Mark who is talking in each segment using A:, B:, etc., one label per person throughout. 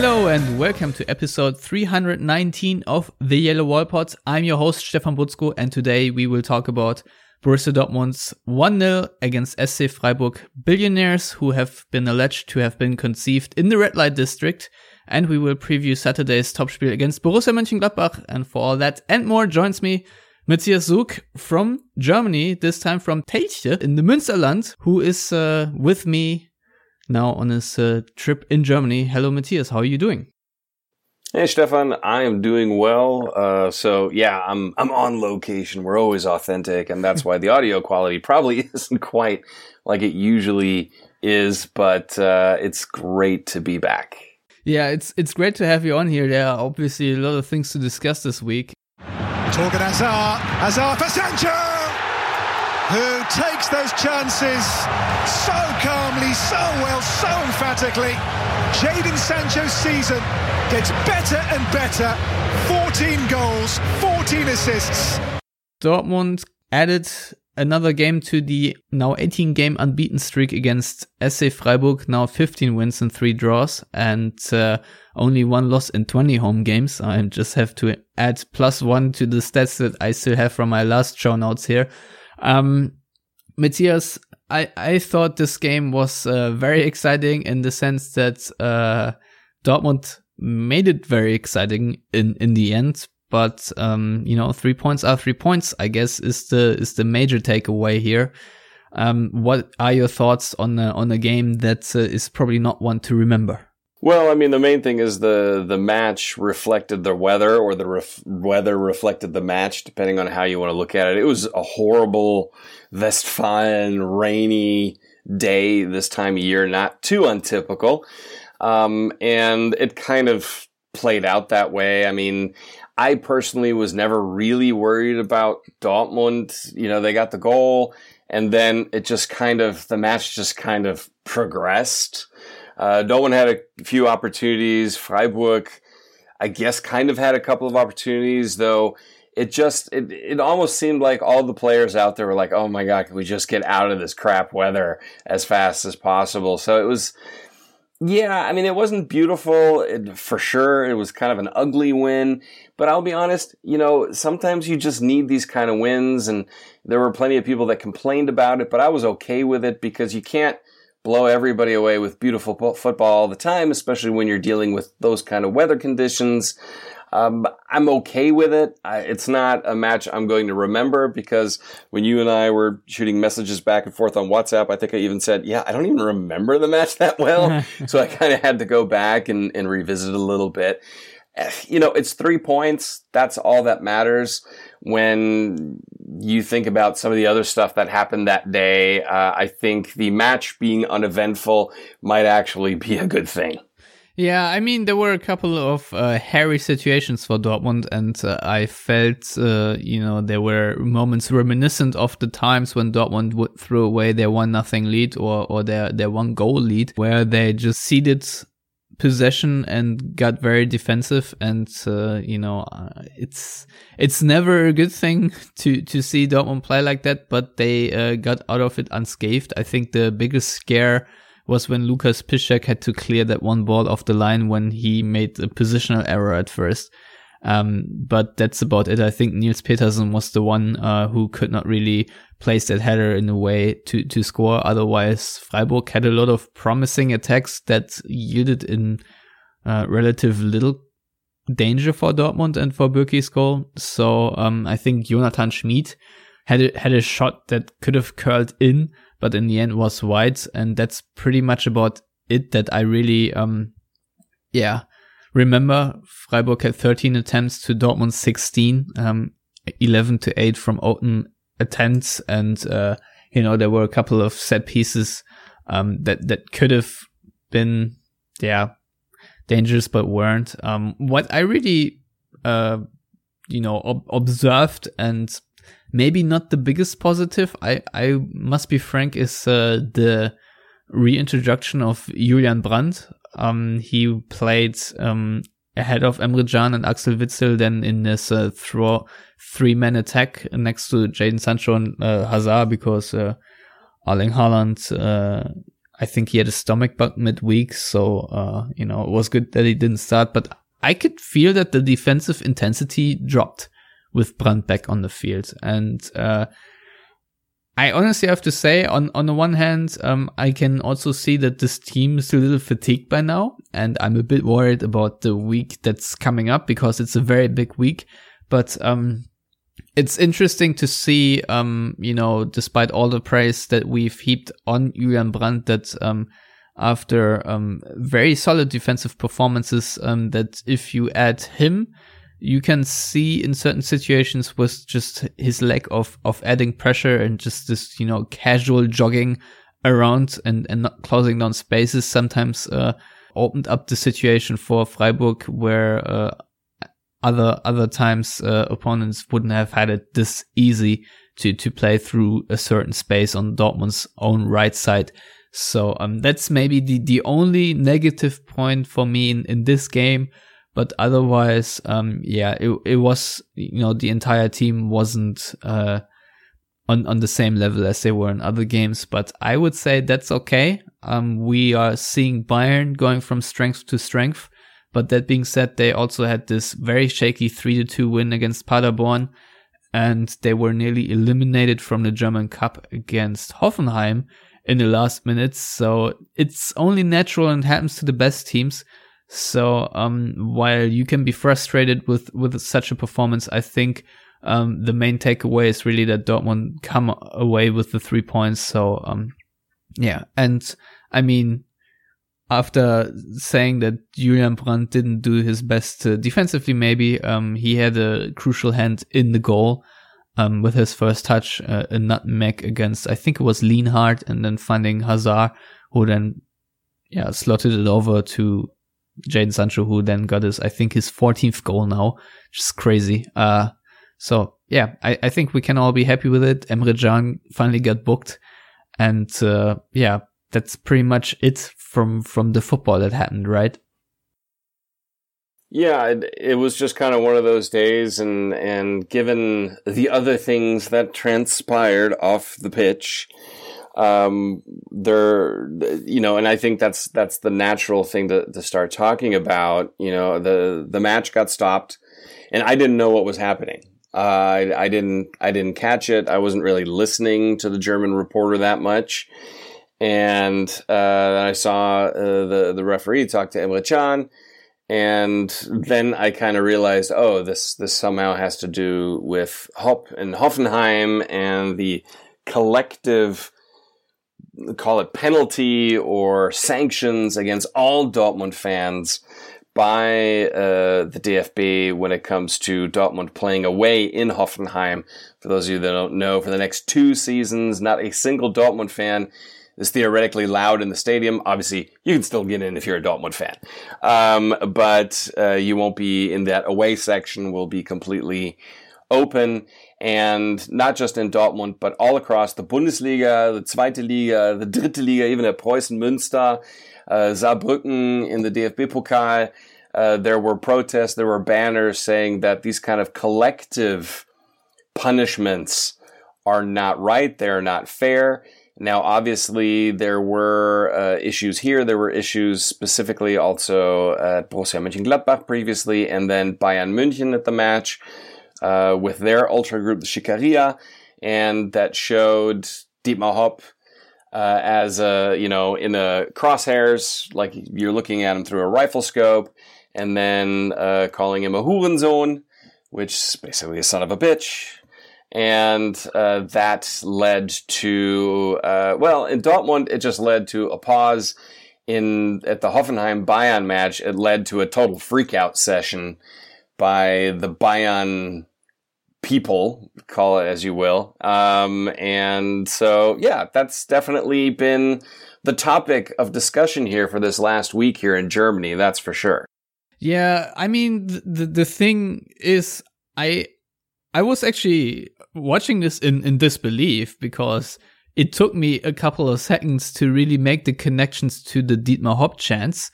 A: Hello and welcome to episode 319 of the Yellow Wall. I'm your host Stefan Buczko and today we will talk about Borussia Dortmund's 1-0 against SC Freiburg billionaires who have been alleged to have been conceived in the red light district and we will preview Saturday's Topspiel against Borussia Mönchengladbach and for all that and more joins me Matthias Zug from Germany, this time from Telgte in the Münsterland, who is uh, with me now on his uh, trip in Germany. Hello, Matthias. How are you doing?
B: Hey, Stefan. I am doing well. Uh, so yeah, I'm I'm on location. We're always authentic, and that's why the audio quality probably isn't quite like it usually is. But uh, it's great to be back.
A: Yeah, it's it's great to have you on here. There are obviously a lot of things to discuss this week.
C: Thorgan Hazard, Hazard for Sancho! Who takes those chances so calmly, so well, so emphatically. Jadon Sancho's season gets better and better. 14 goals, 14 assists.
A: Dortmund added another game to the now 18 game unbeaten streak against SC Freiburg, now 15 wins and 3 draws, and uh, only one loss in 20 home games. I just have to add plus one to the stats that I still have from my last show notes here. Um, Matthias, I, I thought this game was uh, very exciting in the sense that uh, Dortmund made it very exciting in, in the end. But um, you know, three points are three points. I guess is the is the major takeaway here. Um, what are your thoughts on a, on a game that uh, is probably not one to remember?
B: Well, I mean, the main thing is the the match reflected the weather, or the ref- weather reflected the match, depending on how you want to look at it. It was a horrible Westfalen rainy day this time of year, not too untypical, um, and it kind of played out that way. I mean, I personally was never really worried about Dortmund. You know, they got the goal, and then it just kind of the match just kind of progressed. Uh, Dortmund had a few opportunities. Freiburg, I guess, kind of had a couple of opportunities, though. It just it, it almost seemed like all the players out there were like, "Oh my god, can we just get out of this crap weather as fast as possible?" So it was, yeah. I mean, it wasn't beautiful it, for sure. It was kind of an ugly win, but I'll be honest. You know, sometimes you just need these kind of wins, and there were plenty of people that complained about it, but I was okay with it because you can't blow everybody away with beautiful football all the time, especially when you're dealing with those kind of weather conditions. Um, I'm okay with it. I, it's not a match I'm going to remember because when you and I were shooting messages back and forth on WhatsApp, I think I even said, yeah, I don't even remember the match that well. so I kind of had to go back and, and revisit it a little bit. Eh, you know, it's three points. That's all that matters when you think about some of the other stuff that happened that day, uh, I think the match being uneventful might actually be a good thing.
A: Yeah, I mean, there were a couple of uh, hairy situations for Dortmund, and uh, I felt, uh, you know, there were moments reminiscent of the times when Dortmund would throw away their one nothing lead or or their their one goal lead, where they just ceded possession and got very defensive and uh, you know uh, it's it's never a good thing to to see Dortmund play like that but they uh, got out of it unscathed. I think the biggest scare was when Lukas Piszczek had to clear that one ball off the line when he made a positional error at first um, but that's about it. I think Nils Petersen was the one uh, who could not really place that header in a way to, to score. Otherwise, Freiburg had a lot of promising attacks that yielded in uh, relative little danger for Dortmund and for Bürki's goal. So um, I think Jonathan Schmid had a, had a shot that could have curled in, but in the end was wide, and that's pretty much about it. That I really, um, yeah, Remember, Freiburg had 13 attempts to Dortmund 16, um, 11 to 8 from open attempts. and uh, you know there were a couple of set pieces um, that that could have been yeah dangerous but weren't. Um, what I really uh, you know ob- observed and maybe not the biggest positive. I I must be frank is uh, the reintroduction of Julian Brandt. Um, he played um, ahead of Emre Can and Axel Witsel then in this uh, throw three man attack next to Jadon Sancho and uh, Hazard because uh, Erling Haaland, uh, I think he had a stomach bug midweek, so uh, you know it was good that he didn't start. But I could feel that the defensive intensity dropped with Brandt back on the field, and uh, I honestly have to say, on on the one hand, um, I can also see that this team is a little fatigued by now, and I'm a bit worried about the week that's coming up because it's a very big week. But um, it's interesting to see, um, you know, despite all the praise that we've heaped on Julian Brandt, that um, after um, very solid defensive performances, um, that if you add him you can see in certain situations with just his lack of, of adding pressure and just this, you know, casual jogging around and, and not closing down spaces sometimes, uh, opened up the situation for Freiburg where, uh, other, other times, uh, opponents wouldn't have had it this easy to, to play through a certain space on Dortmund's own right side. So, um, that's maybe the, the only negative point for me in, in this game but otherwise, um, yeah, it it was you know the entire team wasn't uh, on on the same level as they were in other games. But I would say that's okay. Um, we are seeing Bayern going from strength to strength. But that being said, they also had this very shaky three to two win against Paderborn, and they were nearly eliminated from the German Cup against Hoffenheim in the last minutes. So it's only natural and happens to the best teams so um, while you can be frustrated with with such a performance, I think um, the main takeaway is really that Dortmund come away with the three points. So um, yeah, and I mean, after saying that Julian Brandt didn't do his best uh, defensively, maybe um, he had a crucial hand in the goal. Um, with his first touch, uh, a nutmeg against, I think it was Lienhart, and then finding Hazard, who then, yeah, slotted it over to Jadon Sancho, who then got his, I think, his 14th goal now, which is crazy. Uh, so yeah, I, I think we can all be happy with it. Emre Can finally got booked, and uh, yeah, that's pretty much it from from the football that happened, right?
B: Yeah, it, it was just kind of one of those days, and and given the other things that transpired off the pitch, um, they're, you know, and I think that's, that's the natural thing to, to start talking about. You know, the, the match got stopped and I didn't know what was happening. Uh, I, I didn't, I didn't catch it. I wasn't really listening to the German reporter that much. And, uh, then I saw, uh, the, the referee talk to Emre Can. And then I kind of realized, oh, this, this somehow has to do with Hop and Hoffenheim and the collective call it penalty or sanctions against all Dortmund fans by uh, the DFB when it comes to Dortmund playing away in Hoffenheim. For those of you that don't know, for the next two seasons, not a single Dortmund fan is theoretically allowed in the stadium. Obviously, you can still get in if you're a Dortmund fan, um, but uh, you won't be in that away section. Will be completely open and not just in Dortmund, but all across the Bundesliga, the Zweite Liga, the Dritte Liga, even at Preußen Münster, uh, Saarbrücken in the DFB Pokal. Uh, there were protests, there were banners saying that these kind of collective punishments are not right, they're not fair. Now, obviously, there were uh, issues here. There were issues specifically also at Borussia Mönchengladbach previously, and then Bayern München at the match uh, with their ultra group, the Schickeria, and that showed Dietmar Hopp uh, as a you know in the crosshairs, like you're looking at him through a rifle scope, and then uh, calling him a Hurensohn, which is basically a son of a bitch. And uh, that led to uh, well in Dortmund, it just led to a pause. In at the Hoffenheim Bayern match, it led to a total freakout session by the Bayern people, call it as you will. Um, and so, yeah, that's definitely been the topic of discussion here for this last week here in Germany. That's for sure.
A: Yeah, I mean, the the thing is, I I was actually watching this in in disbelief because it took me a couple of seconds to really make the connections to the Dietmar Hopp chance.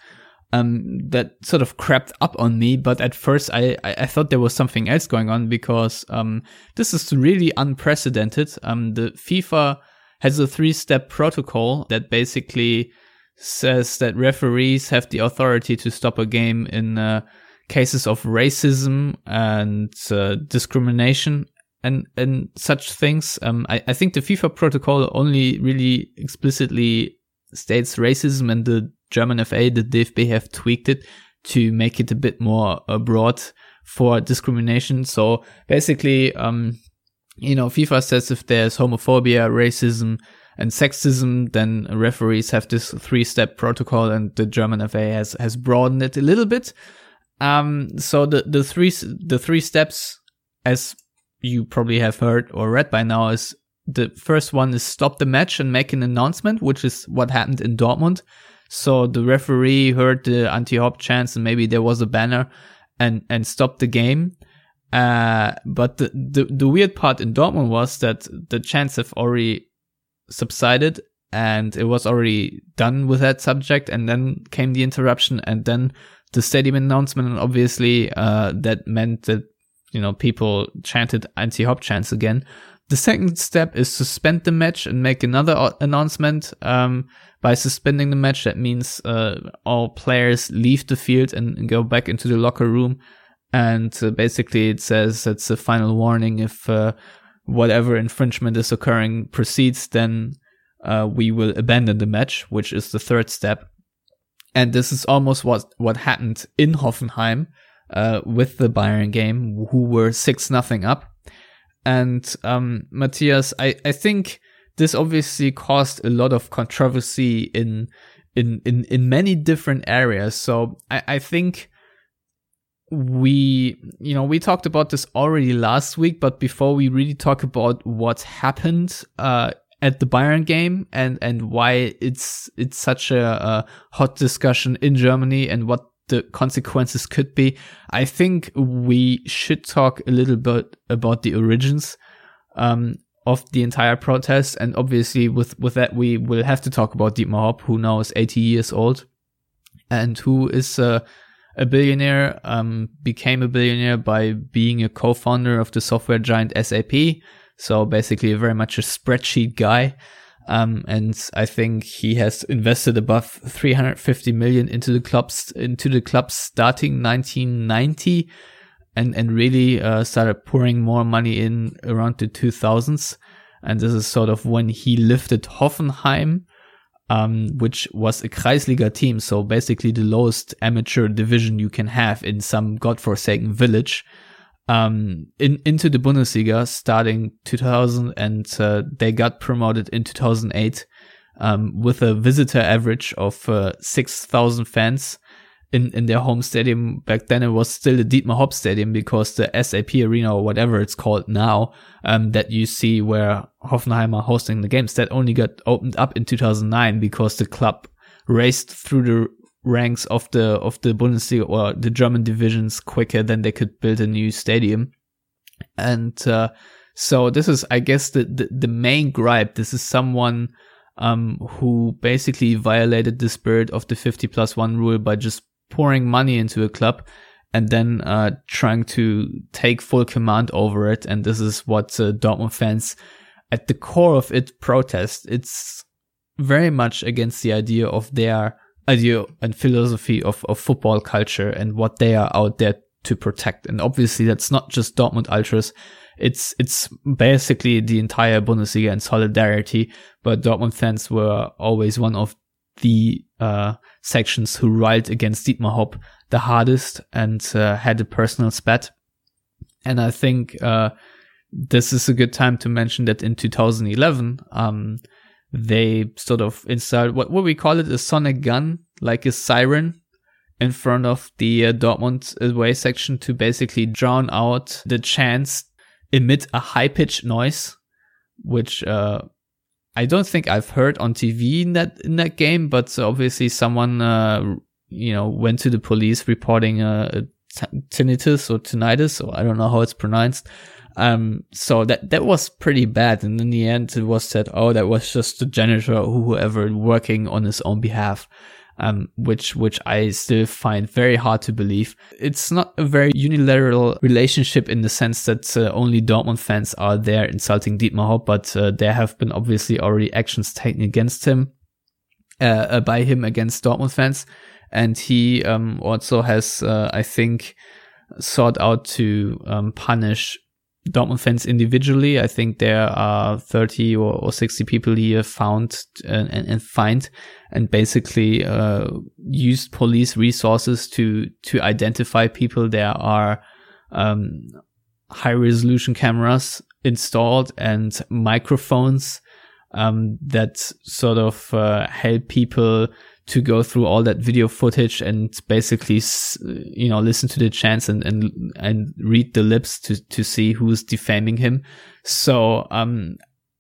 A: Um, that sort of crept up on me, but at first I, I, thought there was something else going on because um, this is really unprecedented. Um, the FIFA has a three step protocol that basically says that referees have the authority to stop a game in uh, cases of racism and uh, discrimination and and such things. Um, I, I think the FIFA protocol only really explicitly states racism, and the German FA, the DFB, have tweaked it to make it a bit more broad for discrimination. So basically, um, you know, FIFA says if there's homophobia, racism, and sexism, then referees have this three step protocol and the German FA has, has broadened it a little bit. Um, so the, the three, the three steps, as you probably have heard or read by now, is the first one is stop the match and make an announcement, which is what happened in Dortmund. So the referee heard the anti-Hopp chance and maybe there was a banner and, and stopped the game. Uh, but the, the, the weird part in Dortmund was that the chants have already subsided and it was already done with that subject and then came the interruption and then the stadium announcement and obviously uh, that meant that you know people chanted anti Hopp chants again. The second step is suspend the match and make another announcement. Um, by suspending the match that means uh, all players leave the field and, and, go back into the locker room. And uh, basically it says it's a final warning. If uh, whatever infringement is occurring proceeds, then uh, we will abandon the match, which is the third step. And this is almost what what happened in Hoffenheim uh, with the Bayern game, who were six nothing up. And um, Matthias, I, I think this obviously caused a lot of controversy in in in in many different areas. So I, I think we you know we talked about this already last week but before we really talk about what happened uh, at the Bayern game and and why it's it's such a, a, hot discussion in Germany and what the consequences could be I think we should talk a little bit about the origins um, of the entire protest and obviously with with that we will have to talk about Dietmar Hopp who now is 80 years old and who is a billionaire, um, became a billionaire by being a co-founder of the software giant SAP. So basically very much a spreadsheet guy. Um, and I think he has invested above 350 million into the clubs, into the clubs starting 1990 and, and really, uh, started pouring more money in around the 2000s. And this is sort of when he lifted Hoffenheim um, which was a Kreisliga team, so basically the lowest amateur division you can have in some godforsaken village, um, in into the Bundesliga starting 2000, and uh, they got promoted in 2008 um, with a visitor average of uh, 6,000 fans in, in their home stadium. Back then it was still the Dietmar Hopp Stadium because the SAP Arena or whatever it's called now, um, that you see where Hoffenheim are hosting the games, that only got opened up in 2009 because the club raced through the ranks of the, of the Bundesliga or the German divisions quicker than they could build a new stadium. And, uh, so this is, I guess, the, the, the main gripe. This is someone, um, who basically violated the spirit of the 50 plus one rule by just pouring money into a club and then uh, trying to take full command over it. And this is what uh, Dortmund fans, at the core of it, protest. It's very much against the idea of their idea and philosophy of, of football culture and what they are out there to protect. And obviously, that's not just Dortmund ultras. It's it's basically the entire Bundesliga and solidarity. But Dortmund fans were always one of the uh, sections who riled against Dietmar Hopp the hardest and uh, had a personal spat. And I think uh, this is a good time to mention that in 2011, um, they sort of installed what, what we call it a sonic gun, like a siren in front of the uh, Dortmund away section to basically drown out the chants emit a high pitched noise, which uh, I don't think I've heard on TV in that in that game, but obviously someone uh, you know went to the police reporting a, a tinnitus or tinnitus, or I don't know how it's pronounced. Um, so that that was pretty bad, and in the end, it was said, "Oh, that was just the janitor or whoever working on his own behalf." um, which which I still find very hard to believe. It's not a very unilateral relationship in the sense that uh, only Dortmund fans are there insulting Dietmar Hopp, but uh, there have been obviously already actions taken against him uh, uh by him against Dortmund fans, and he um, also has, uh, I think, sought out to um, punish Dortmund fans individually. I think there are 30 or, or 60 people here found and, and, and fined and basically uh, used police resources to to identify people. There are um, high resolution cameras installed and microphones um, that sort of uh, help people to go through all that video footage and basically, you know, listen to the chants and, and, and read the lips to, to see who's defaming him. So, um,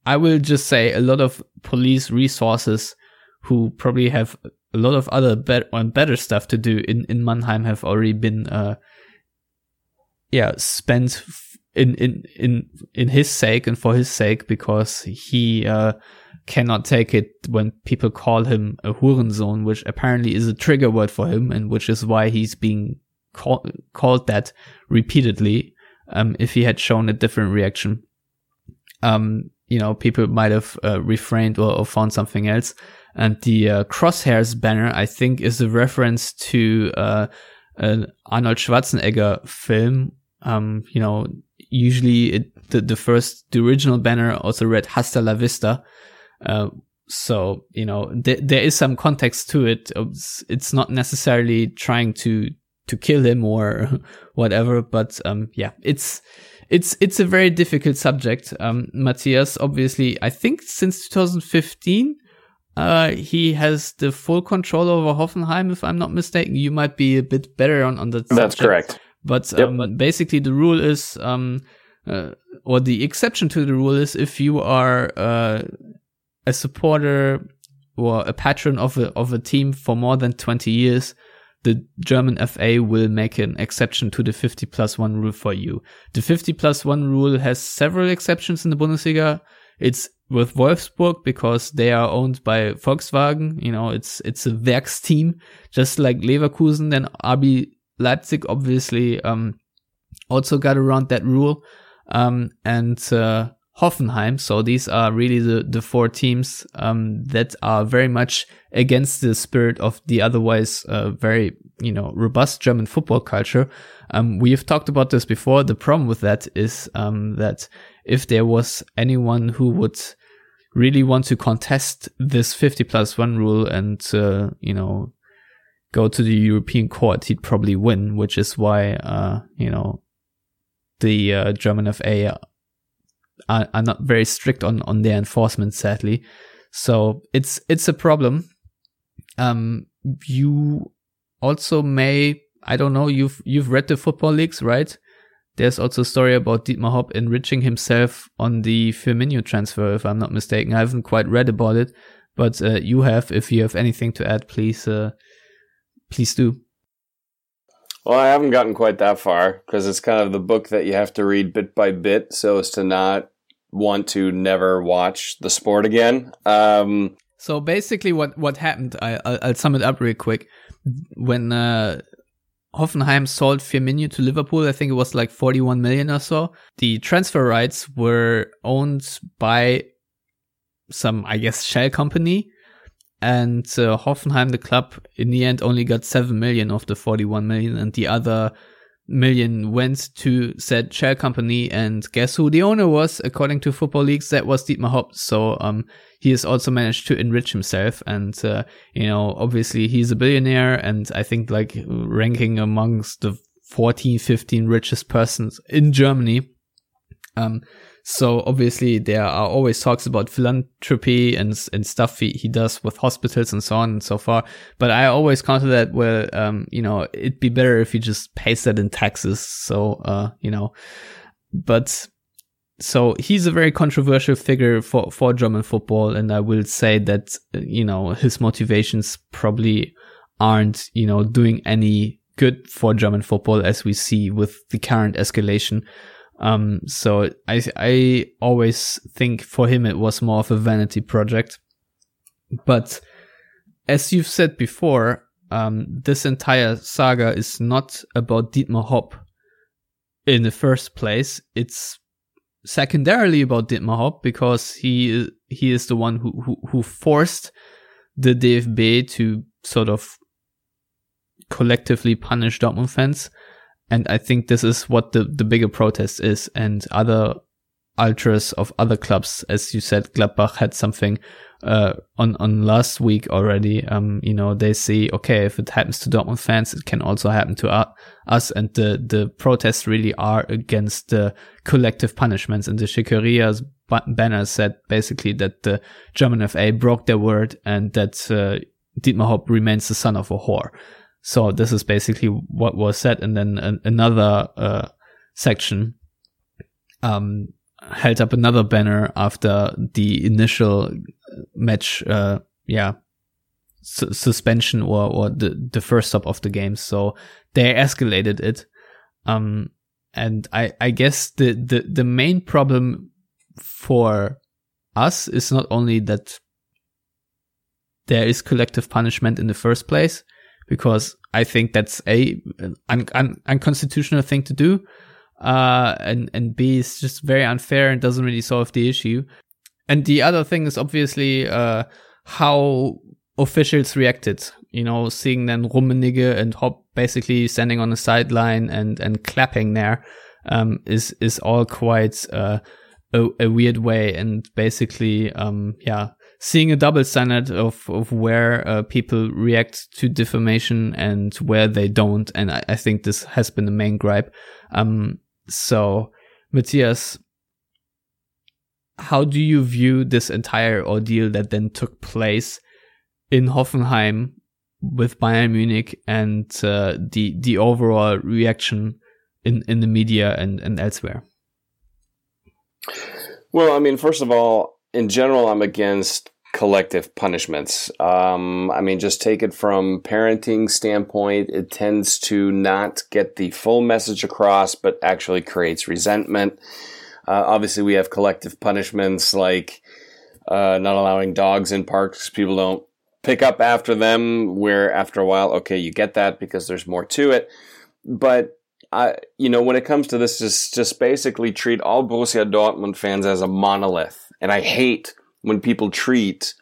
A: I will just say a lot of police resources who probably have a lot of other better and better stuff to do in, in Mannheim have already been, uh, yeah, spent in, in, in, in his sake and for his sake because he, uh, cannot take it when people call him a Hurensohn, which apparently is a trigger word for him, and which is why he's being call- called that repeatedly. Um, if he had shown a different reaction, um, you know, people might have uh, refrained or, or, found something else. And the uh, crosshairs banner, I think, is a reference to uh, an Arnold Schwarzenegger film. Um, you know, usually it, the, the first, the original banner also read Hasta la Vista, uh, so you know th- there is some context to it. It's, it's, not necessarily trying to to kill him or whatever, but um, yeah, it's it's it's a very difficult subject. Um, Matthias, obviously, I think since 2015. Uh, he has the full control over Hoffenheim, if I'm not mistaken. You might be a bit better on, on that.
B: That's correct.
A: But yep. um, basically, the rule is, um, uh, or the exception to the rule is if you are uh, a supporter or a patron of a of a team for more than 20 years, the German FA will make an exception to the 50 plus 1 rule for you. The 50 plus 1 rule has several exceptions in the Bundesliga. It's with Wolfsburg because they are owned by Volkswagen. You know, it's it's a Werks team, just like Leverkusen. Then RB Leipzig obviously um, also got around that rule. Um, and uh, Hoffenheim. So these are really the, the four teams um, that are very much against the spirit of the otherwise uh, very, you know, robust German football culture. Um, we have talked about this before. The problem with that is um, that if there was anyone who would really want to contest this 50 plus one rule and, uh, you know, go to the European court, he'd probably win, which is why, uh, you know, the uh, German FA are, are not very strict on on their enforcement, sadly. So it's it's a problem. Um, you also may I don't know you've you've read the Football Leaks, right? There's also a story about Dietmar Hopp enriching himself on the Firmino transfer, if I'm not mistaken. I haven't quite read about it, but uh, you have. If you have anything to add, please, uh, please do.
B: Well, I haven't gotten quite that far because it's kind of the book that you have to read bit by bit so as to not want to never watch the sport again. Um,
A: so basically, what what happened? I I'll, I'll sum it up real quick. When uh, Hoffenheim sold Firmino to Liverpool, I think it was like 41 million or so. The transfer rights were owned by some, I guess, shell company and uh, Hoffenheim, the club, in the end only got 7 million of the 41 million, and the other million went to said shell company. And guess who the owner was? According to Football Leaks, that was Dietmar Hopp. So, um, he has also managed to enrich himself. And, uh, you know, obviously he's a billionaire and I think like ranking amongst the 14, 15 richest persons in Germany. Um, so obviously there are always talks about philanthropy and and stuff he, he does with hospitals and so on and so far. But I always counter that well, um, you know, it'd be better if he just pays that in taxes. So uh, you know, but so he's a very controversial figure for, for German football. And I will say that, you know, his motivations probably aren't, you know, doing any good for German football as we see with the current escalation. Um, so I, I always think for him it was more of a vanity project. But as you've said before, um, this entire saga is not about Dietmar Hopp in the first place. It's secondarily about Dietmar Hopp because he he is the one who, who, who forced the DFB to sort of collectively punish Dortmund fans. And I think this is what the, the bigger protest is. And other ultras of other clubs, as you said, Gladbach had something uh, on on last week already. Um, you know, they see okay, if it happens to Dortmund fans, it can also happen to us. And the the protests really are against the collective punishments. And the Schickeria's banner said basically that the German FA broke their word and that uh, Dietmar Hopp remains the son of a whore. So this is basically what was said. And then an, another uh, section um, held up another banner after the initial match, uh, yeah, su- suspension or, or the, the first stop of the game. So they escalated it. Um, and I, I guess the, the, the main problem for us is not only that there is collective punishment in the first place, because I think that's a un- un- unconstitutional thing to do. Uh, and, and B is just very unfair and doesn't really solve the issue. And the other thing is obviously uh, how officials reacted. You know, seeing then Rummenigge and Hopp basically standing on the sideline and and clapping there um, is is all quite uh, a, a, weird way. And basically, um, yeah, seeing a double standard of of where uh, people react to defamation and where they don't. And I, I think this has been the main gripe. Um, so, Matthias, how do you view this entire ordeal that then took place in Hoffenheim with Bayern Munich and uh, the the overall reaction in, in the media and, and elsewhere?
B: Well, I mean, first of all, in general, I'm against collective punishments. Um, I mean, just take it from parenting standpoint, it tends to not get the full message across, but actually creates resentment. Uh, obviously, we have collective punishments like uh, not allowing dogs in parks. People don't pick up after them. Where after a while, okay, you get that because there's more to it. But I, you know, when it comes to this, just just basically treat all Borussia Dortmund fans as a monolith. And I hate when people treat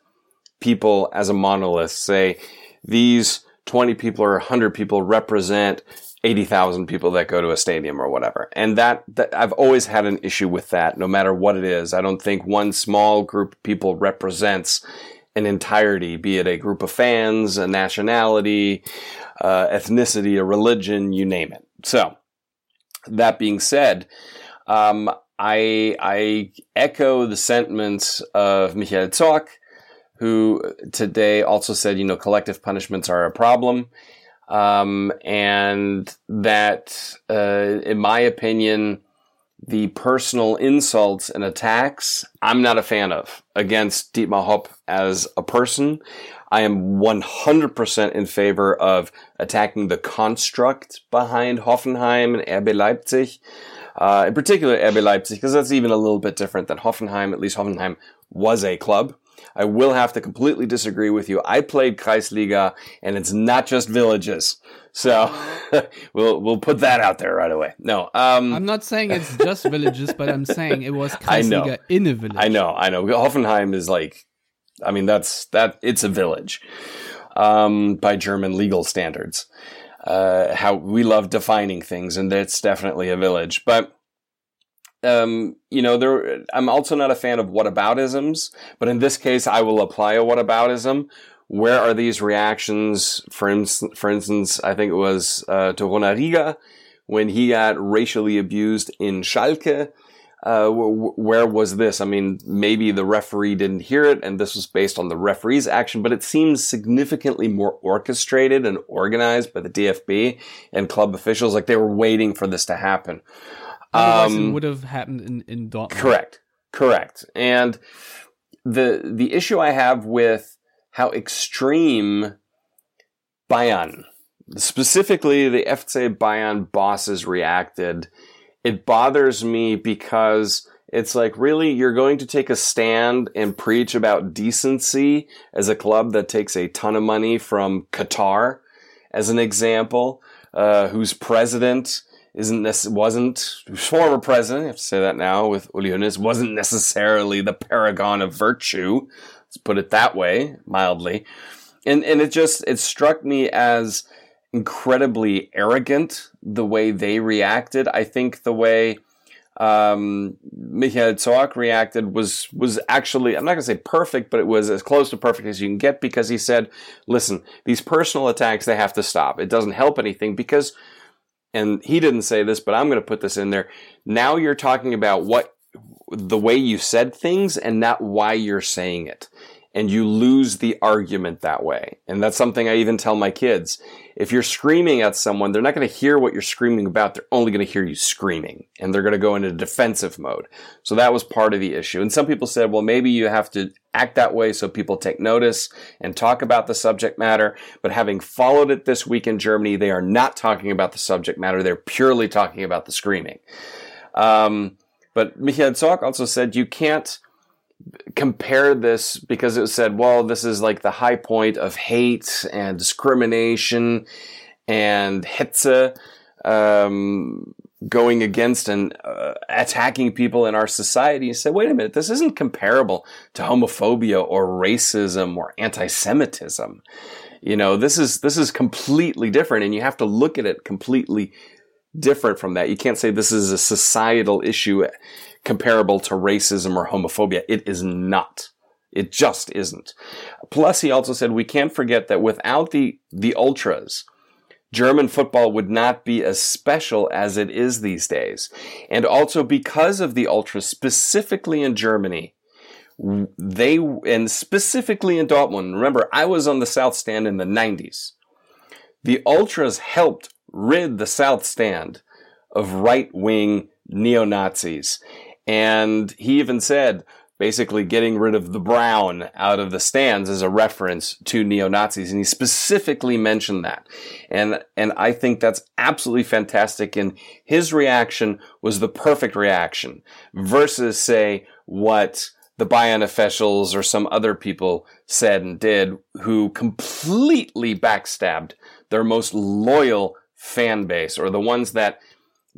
B: people as a monolith. Say these 20 people or 100 people represent 80,000 people that go to a stadium or whatever. And that, that, I've always had an issue with that, no matter what it is. I don't think one small group of people represents an entirety, be it a group of fans, a nationality, uh, ethnicity, a religion, you name it. So, that being said, um, I, I echo the sentiments of Michael Zorc, who today also said, you know, collective punishments are a problem. Um, and that, uh, in my opinion, the personal insults and attacks, I'm not a fan of against Dietmar Hopp as a person. I am 100% in favor of attacking the construct behind Hoffenheim and RB Leipzig. Uh, in particular, RB Leipzig, because that's even a little bit different than Hoffenheim. At least Hoffenheim was a club. I will have to completely disagree with you. I played Kreisliga, and it's not just villages. So we'll we'll put that out there right away. No, um,
A: I'm not saying it's just villages, but I'm saying it was Kreisliga in a village.
B: I know, I know. Hoffenheim is like, I mean, that's that. It's a village um, by German legal standards. Uh, how we love defining things, and it's definitely a village, but um, you know, there, I'm also not a fan of whataboutisms, but in this case, I will apply a whataboutism. Where are these reactions? For for instance, I think it was uh, Torunarigha when he got racially abused in Schalke. Uh, w- where was this? I mean, maybe the referee didn't hear it, and this was based on the referee's action, but it seems significantly more orchestrated and organized by the DFB and club officials. Like they were waiting for this to happen.
A: Otherwise,
B: Um,
A: it would have happened in in Dortmund.
B: Correct. Correct. And the the issue I have with how extreme Bayern, specifically the FC Bayern bosses reacted, it bothers me because it's like really you're going to take a stand and preach about decency as a club that takes a ton of money from Qatar as an example, uh, whose president isn't nec- wasn't former president. I have to say that now with Uli Hoeneß wasn't necessarily the paragon of virtue. Let's put it that way, mildly. And and it just it struck me as incredibly arrogant the way they reacted. I think the way um, Michael reacted was was actually I'm not going to say perfect, but it was as close to perfect as you can get because he said, "Listen, these personal attacks they have to stop. It doesn't help anything because." And he didn't say this, but I'm going to put this in there. Now you're talking about what the way you said things and not why you're saying it. And you lose the argument that way. And that's something I even tell my kids. If you're screaming at someone, they're not going to hear what you're screaming about. They're only going to hear you screaming and they're going to go into defensive mode. So that was part of the issue. And some people said, well, maybe you have to act that way so people take notice and talk about the subject matter. But having followed it this week in Germany, they are not talking about the subject matter. They're purely talking about the screaming. Um, but Michael also said you can't compare this because it said, well, this is like the high point of hate and discrimination and hetze um, going against and uh, attacking people in our society. You say, wait a minute, this isn't comparable to homophobia or racism or anti-Semitism. You know, this is this is completely different, and you have to look at it completely different from that. You can't say this is a societal issue comparable to racism or homophobia. It is not. It just isn't. Plus, he also said we can't forget that without the, the ultras, German football would not be as special as it is these days. And also because of the ultras, specifically in Germany, they, and specifically in Dortmund, remember, I was on the South Stand in the 90s. The ultras helped rid the South Stand of right wing neo Nazis. And he even said, basically getting rid of the brown out of the stands as a reference to neo Nazis. And he specifically mentioned that. And, and I think that's absolutely fantastic. And his reaction was the perfect reaction versus say what the Bayern officials or some other people said and did who completely backstabbed their most loyal fan base or the ones that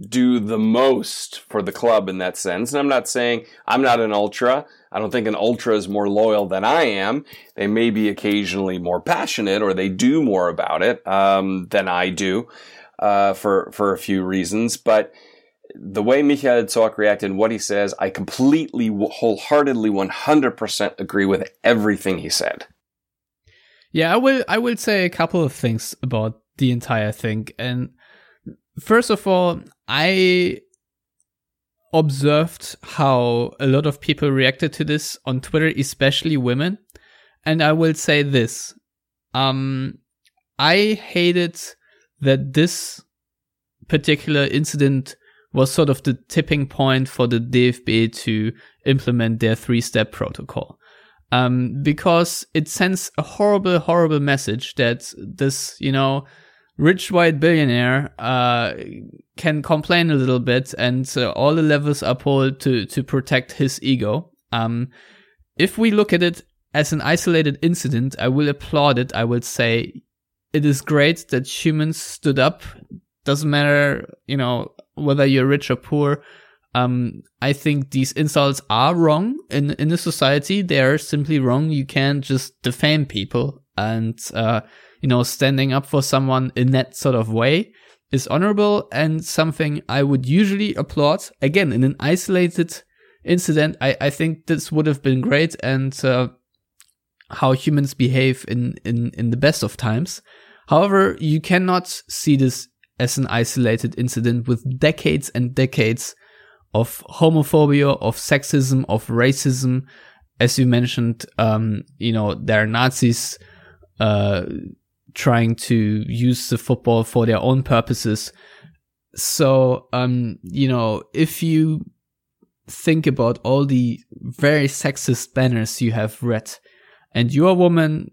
B: do the most for the club in that sense. And I'm not saying I'm not an ultra. I don't think an ultra is more loyal than I am. They may be occasionally more passionate or they do more about it um, than I do uh, for for a few reasons. But the way Michael Zorc reacted and what he says, I completely, wholeheartedly, 100% agree with everything he said.
A: Yeah, I will. I will say a couple of things about the entire thing. And first of all, I observed how a lot of people reacted to this on Twitter, especially women. And I will say this. Um, I hated that this particular incident was sort of the tipping point for the DFB to implement their three step protocol. Um, because it sends a horrible, horrible message that this, you know, rich white billionaire uh, can complain a little bit, and uh, all the levels are pulled to to protect his ego. Um, if we look at it as an isolated incident, I will applaud it. I will say it is great that humans stood up. Doesn't matter, you know, whether you're rich or poor. Um, I think these insults are wrong in in the society. They are simply wrong. You can't just defame people and uh, you know, standing up for someone in that sort of way is honorable and something I would usually applaud. Again, in an isolated incident, I, I think this would have been great and uh, how humans behave in, in, in the best of times. However, you cannot see this as an isolated incident with decades and decades of homophobia, of sexism, of racism. As you mentioned, um, you know, there are Nazis, uh, trying to use the football for their own purposes. so, um, you know, if you think about all the very sexist banners you have read, and you're a woman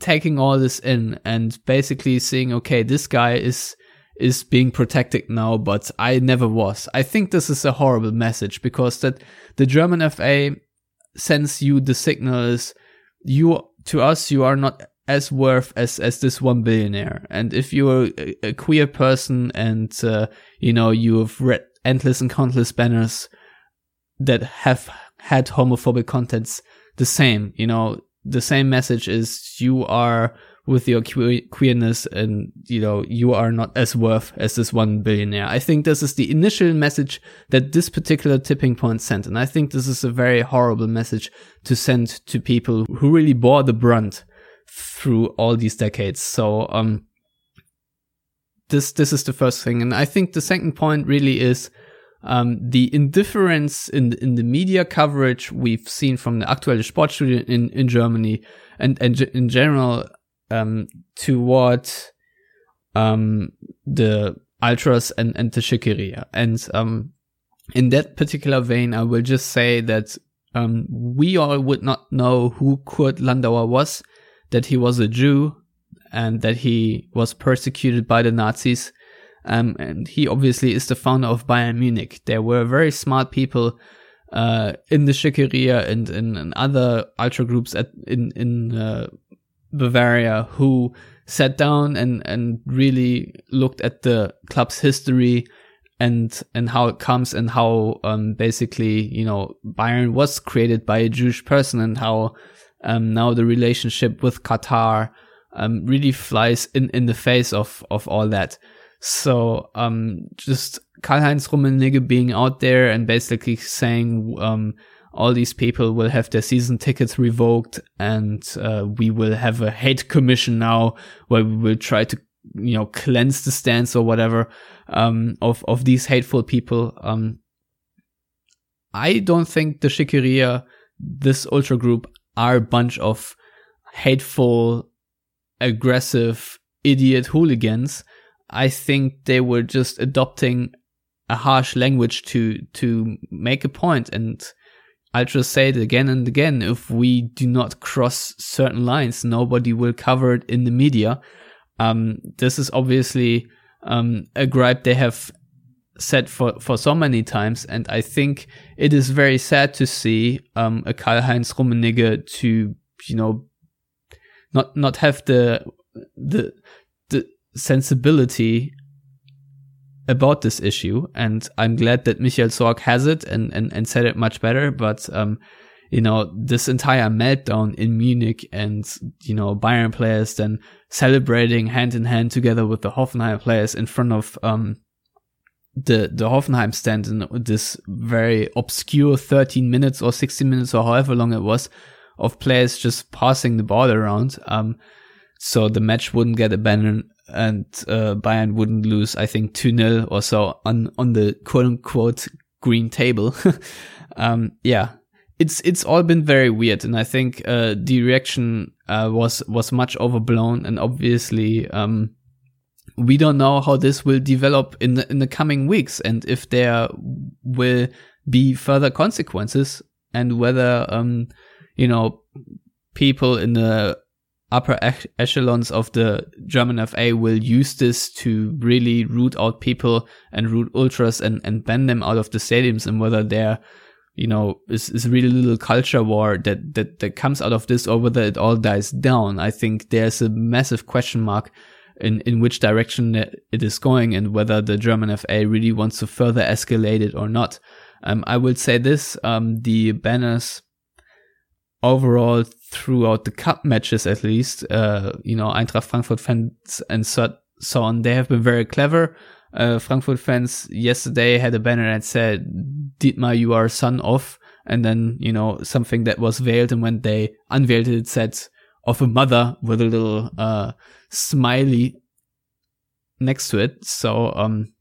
A: taking all this in and basically saying, okay, this guy is is being protected now, but I never was. I think this is a horrible message because that the German FA sends you the signal is you to us you are not as worth as as this one billionaire. And if you're a, a queer person and uh, you know you have read endless and countless banners that have had homophobic contents, the same, you know, the same message is you are with your que- queerness and you know you are not as worth as this one billionaire i think this is the initial message that this particular tipping point sent and i think this is a very horrible message to send to people who really bore the brunt through all these decades. So um this this is the first thing. And i think the second point really is um, the indifference in in the media coverage we've seen from the Aktuelle Sportstudio in in Germany and and in general um, toward um, the ultras and, and the Schickeria. And um, in that particular vein, I will just say that um, we all would not know who Kurt Landauer was, that he was a Jew, and that he was persecuted by the Nazis. Um, and he obviously is the founder of Bayern Munich. There were very smart people uh, in the Schickeria and in, other ultra groups at in in uh, Bavaria who sat down and, and really looked at the club's history and and how it comes and how um, basically you know Bayern was created by a Jewish person and how um, now the relationship with Qatar um, really flies in, in the face of of all that. So um, just Karl Heinz Rummenigge being out there and basically saying um, all these people will have their season tickets revoked and uh, we will have a hate commission now where we will try to you know cleanse the stands or whatever um, of of these hateful people um, i don't think the Schickeria this ultra group are a bunch of hateful aggressive idiot hooligans i think they were just adopting a harsh language to to make a point and I'll just say it again and again. If we do not cross certain lines, nobody will cover it in the media. Um, this is obviously um, a gripe they have said for, for so many times. And I think it is very sad to see um, a Karl Heinz Rummenigge to, you know, not, not have the, the, the sensibility about this issue. And I'm glad that Michael Zorc has it and, and, and said it much better. But, um, you know, this entire meltdown in Munich and, you know, Bayern players then celebrating hand in hand together with the Hoffenheim players in front of, um, the, the Hoffenheim stand in this very obscure 13 minutes or 16 minutes or however long it was of players just passing the ball around. Um, so the match wouldn't get abandoned and uh, Bayern wouldn't lose, I think, 2 0 or so on, on the quote unquote green table. um, yeah, it's it's all been very weird, and I think uh, the reaction uh, was was much overblown, and obviously, um, we don't know how this will develop in the in the coming weeks, and if there will be further consequences, and whether um, you know people in the upper echelons of the German FA will use this to really root out people and root ultras and, and ban them out of the stadiums and whether there, you know, is, is really little culture war that, that, that comes out of this or whether it all dies down. I think there's a massive question mark in, in which direction it is going and whether the German FA really wants to further escalate it or not. Um, I would say this, um, the banners overall throughout the cup matches at least, uh, you know, Eintracht Frankfurt fans and so, so on, they have been very clever. Uh, Frankfurt fans yesterday had a banner that said, Dietmar, you are son of, and then, you know, something that was veiled. And when they unveiled it, it said, of a mother with a little, uh, smiley next to it. So, um,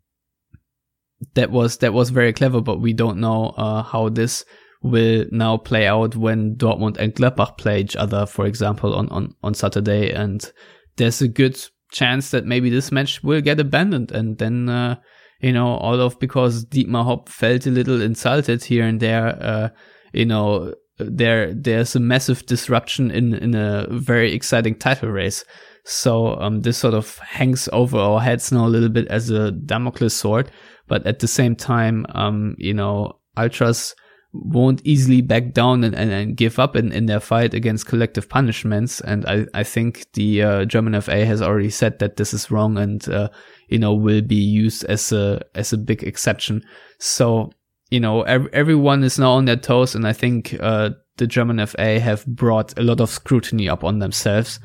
A: that was, that was very clever, but we don't know, uh, how this will now play out when Dortmund and Gladbach play each other, for example, on, on, on Saturday. And there's a good chance that maybe this match will get abandoned. And then, uh, you know, all of because Dietmar Hopp felt a little insulted here and there, uh, you know, there, there's a massive disruption in, in a very exciting title race. So, um, this sort of hangs over our heads now a little bit as a Damocles sword. But at the same time, um, you know, ultras won't easily back down and, and, and give up in, in their fight against collective punishments. And I, I think the uh, German FA has already said that this is wrong and, uh, you know, will be used as a, as a big exception. So, you know, ev- everyone is now on their toes. And I think, uh, the German FA have brought a lot of scrutiny upon themselves,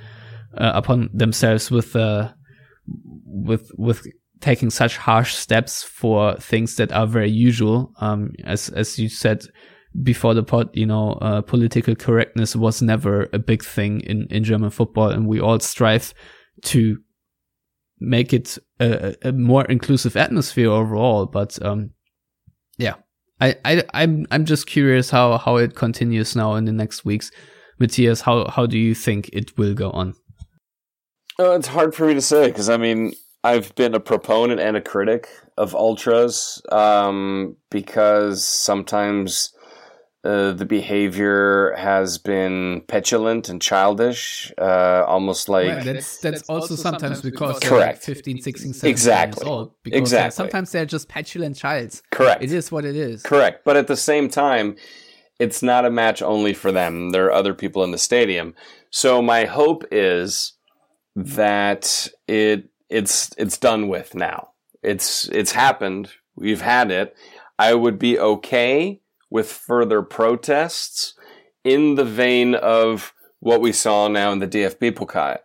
A: uh, upon themselves with, uh, with, with taking such harsh steps for things that are very usual. Um, as, as you said before the pod, you know, uh, political correctness was never a big thing in, in German football and we all strive to make it a, a more inclusive atmosphere overall. But, um, yeah, I, I, I'm, I'm just curious how, how it continues now in the next weeks. Matthias, how, how do you think it will go on?
B: Oh, it's hard for me to say because I mean, I've been a proponent and a critic of ultras um, because sometimes uh, the behavior has been petulant and childish, uh, almost like
A: well, that's, that's also sometimes because
B: correct
A: 15, 16, 17
B: exactly
A: years old. Because
B: exactly.
A: sometimes they're just petulant childs.
B: Correct.
A: It is what it is.
B: Correct. But at the same time, it's not a match only for them. There are other people in the stadium. So my hope is that it it's it's done with now. It's it's happened. We've had it. I would be okay with further protests in the vein of what we saw now in the DFB Pokal,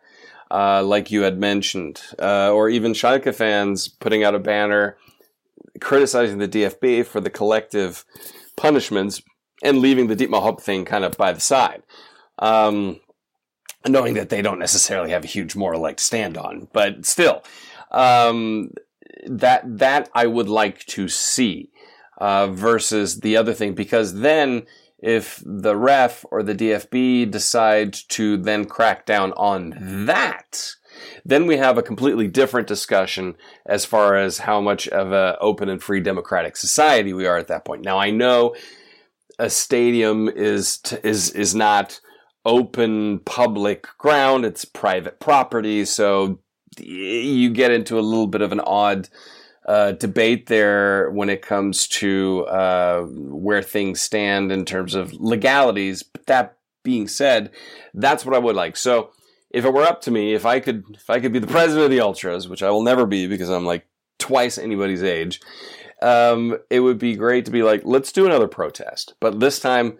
B: uh, like you had mentioned, uh, or even Schalke fans putting out a banner criticizing the DFB for the collective punishments and leaving the Dietmar Hopp thing kind of by the side. Um, knowing that they don't necessarily have a huge moral leg to stand on, but still, um, that that I would like to see uh, versus the other thing because then if the ref or the DFB decide to then crack down on that, then we have a completely different discussion as far as how much of an open and free democratic society we are at that point. Now I know a stadium is t- is is not open public ground; it's private property, so you get into a little bit of an odd uh, debate there when it comes to uh, where things stand in terms of legalities. But that being said, that's what I would like. So if it were up to me, if I could, if I could be the president of the Ultras, which I will never be because I'm like twice anybody's age, um, it would be great to be like, let's do another protest, but this time,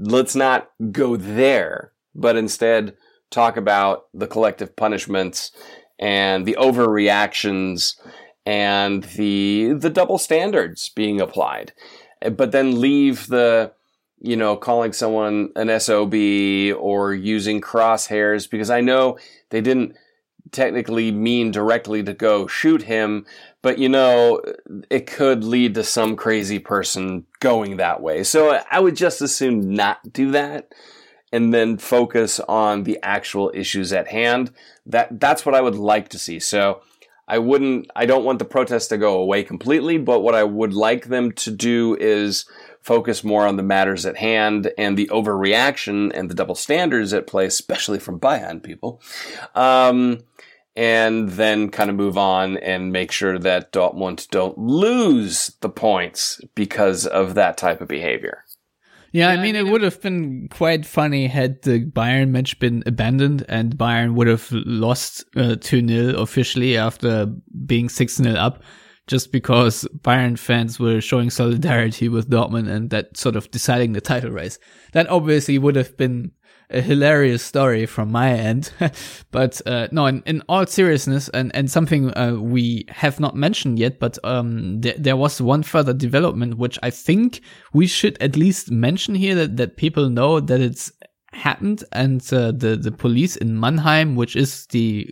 B: let's not go there, but instead talk about the collective punishments and the overreactions and the the double standards being applied. But then leave the you know calling someone an SOB or using crosshairs because I know they didn't technically mean directly to go shoot him but you know it could lead to some crazy person going that way so I would just as soon not do that and then focus on the actual issues at hand. That that's what I would like to see. So I wouldn't I don't want the protests to go away completely, but what I would like them to do is focus more on the matters at hand and the overreaction and the double standards at play, especially from Bayern people. Um, and then kind of move on and make sure that Dortmund don't lose the points because of that type of behavior.
A: Yeah, I mean, it would have been quite funny had the Bayern match been abandoned and Bayern would have lost uh, 2 0 officially after being 6 0 up, just because Bayern fans were showing solidarity with Dortmund and that sort of deciding the title race. That obviously would have been a hilarious story from my end. but uh, no, in, in, all seriousness, and, and something uh, we have not mentioned yet, but um, th- there was one further development which I think we should at least mention here that, that people know that it's happened, and uh, the the police in Mannheim, which is the